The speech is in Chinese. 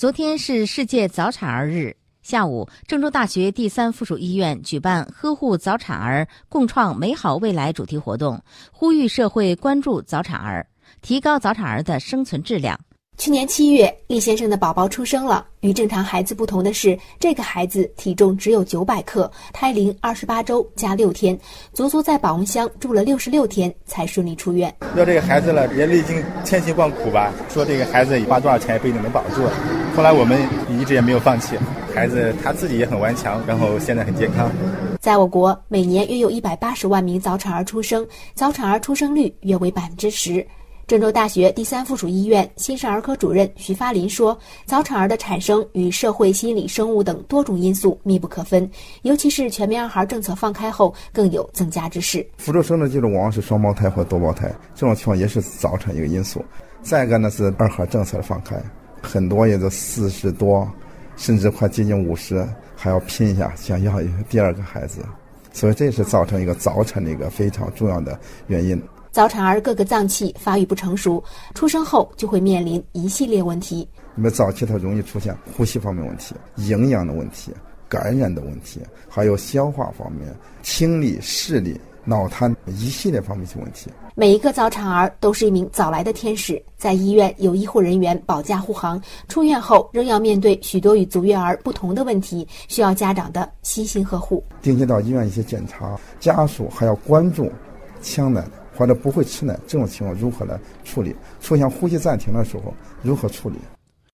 昨天是世界早产儿日，下午，郑州大学第三附属医院举办“呵护早产儿，共创美好未来”主题活动，呼吁社会关注早产儿，提高早产儿的生存质量。去年七月，厉先生的宝宝出生了。与正常孩子不同的是，这个孩子体重只有九百克，胎龄二十八周加六天，足足在保温箱住了六十六天才顺利出院。要这个孩子了，也历经千辛万苦吧。说这个孩子花多少钱也不一定能保住。后来我们一直也没有放弃，孩子他自己也很顽强，然后现在很健康。在我国，每年约有一百八十万名早产儿出生，早产儿出生率约为百分之十。郑州大学第三附属医院新生儿科主任徐发林说：“早产儿的产生与社会、心理、生物等多种因素密不可分，尤其是全面二孩政策放开后，更有增加之势。辅助生的这种往往是双胞胎或多胞胎，这种情况也是早产一个因素。再一个呢是二孩政策的放开，很多也都四十多，甚至快接近五十，还要拼一下想要一个第二个孩子，所以这是造成一个早产的一个非常重要的原因。”早产儿各个脏器发育不成熟，出生后就会面临一系列问题。那么早期它容易出现呼吸方面问题、营养的问题、感染的问题，还有消化方面、听力、视力、脑瘫一系列方面性问题。每一个早产儿都是一名早来的天使，在医院有医护人员保驾护航，出院后仍要面对许多与足月儿不同的问题，需要家长的悉心呵护。定期到医院一些检查，家属还要关注呛奶。或者不会吃奶，这种情况如何来处理？出现呼吸暂停的时候，如何处理？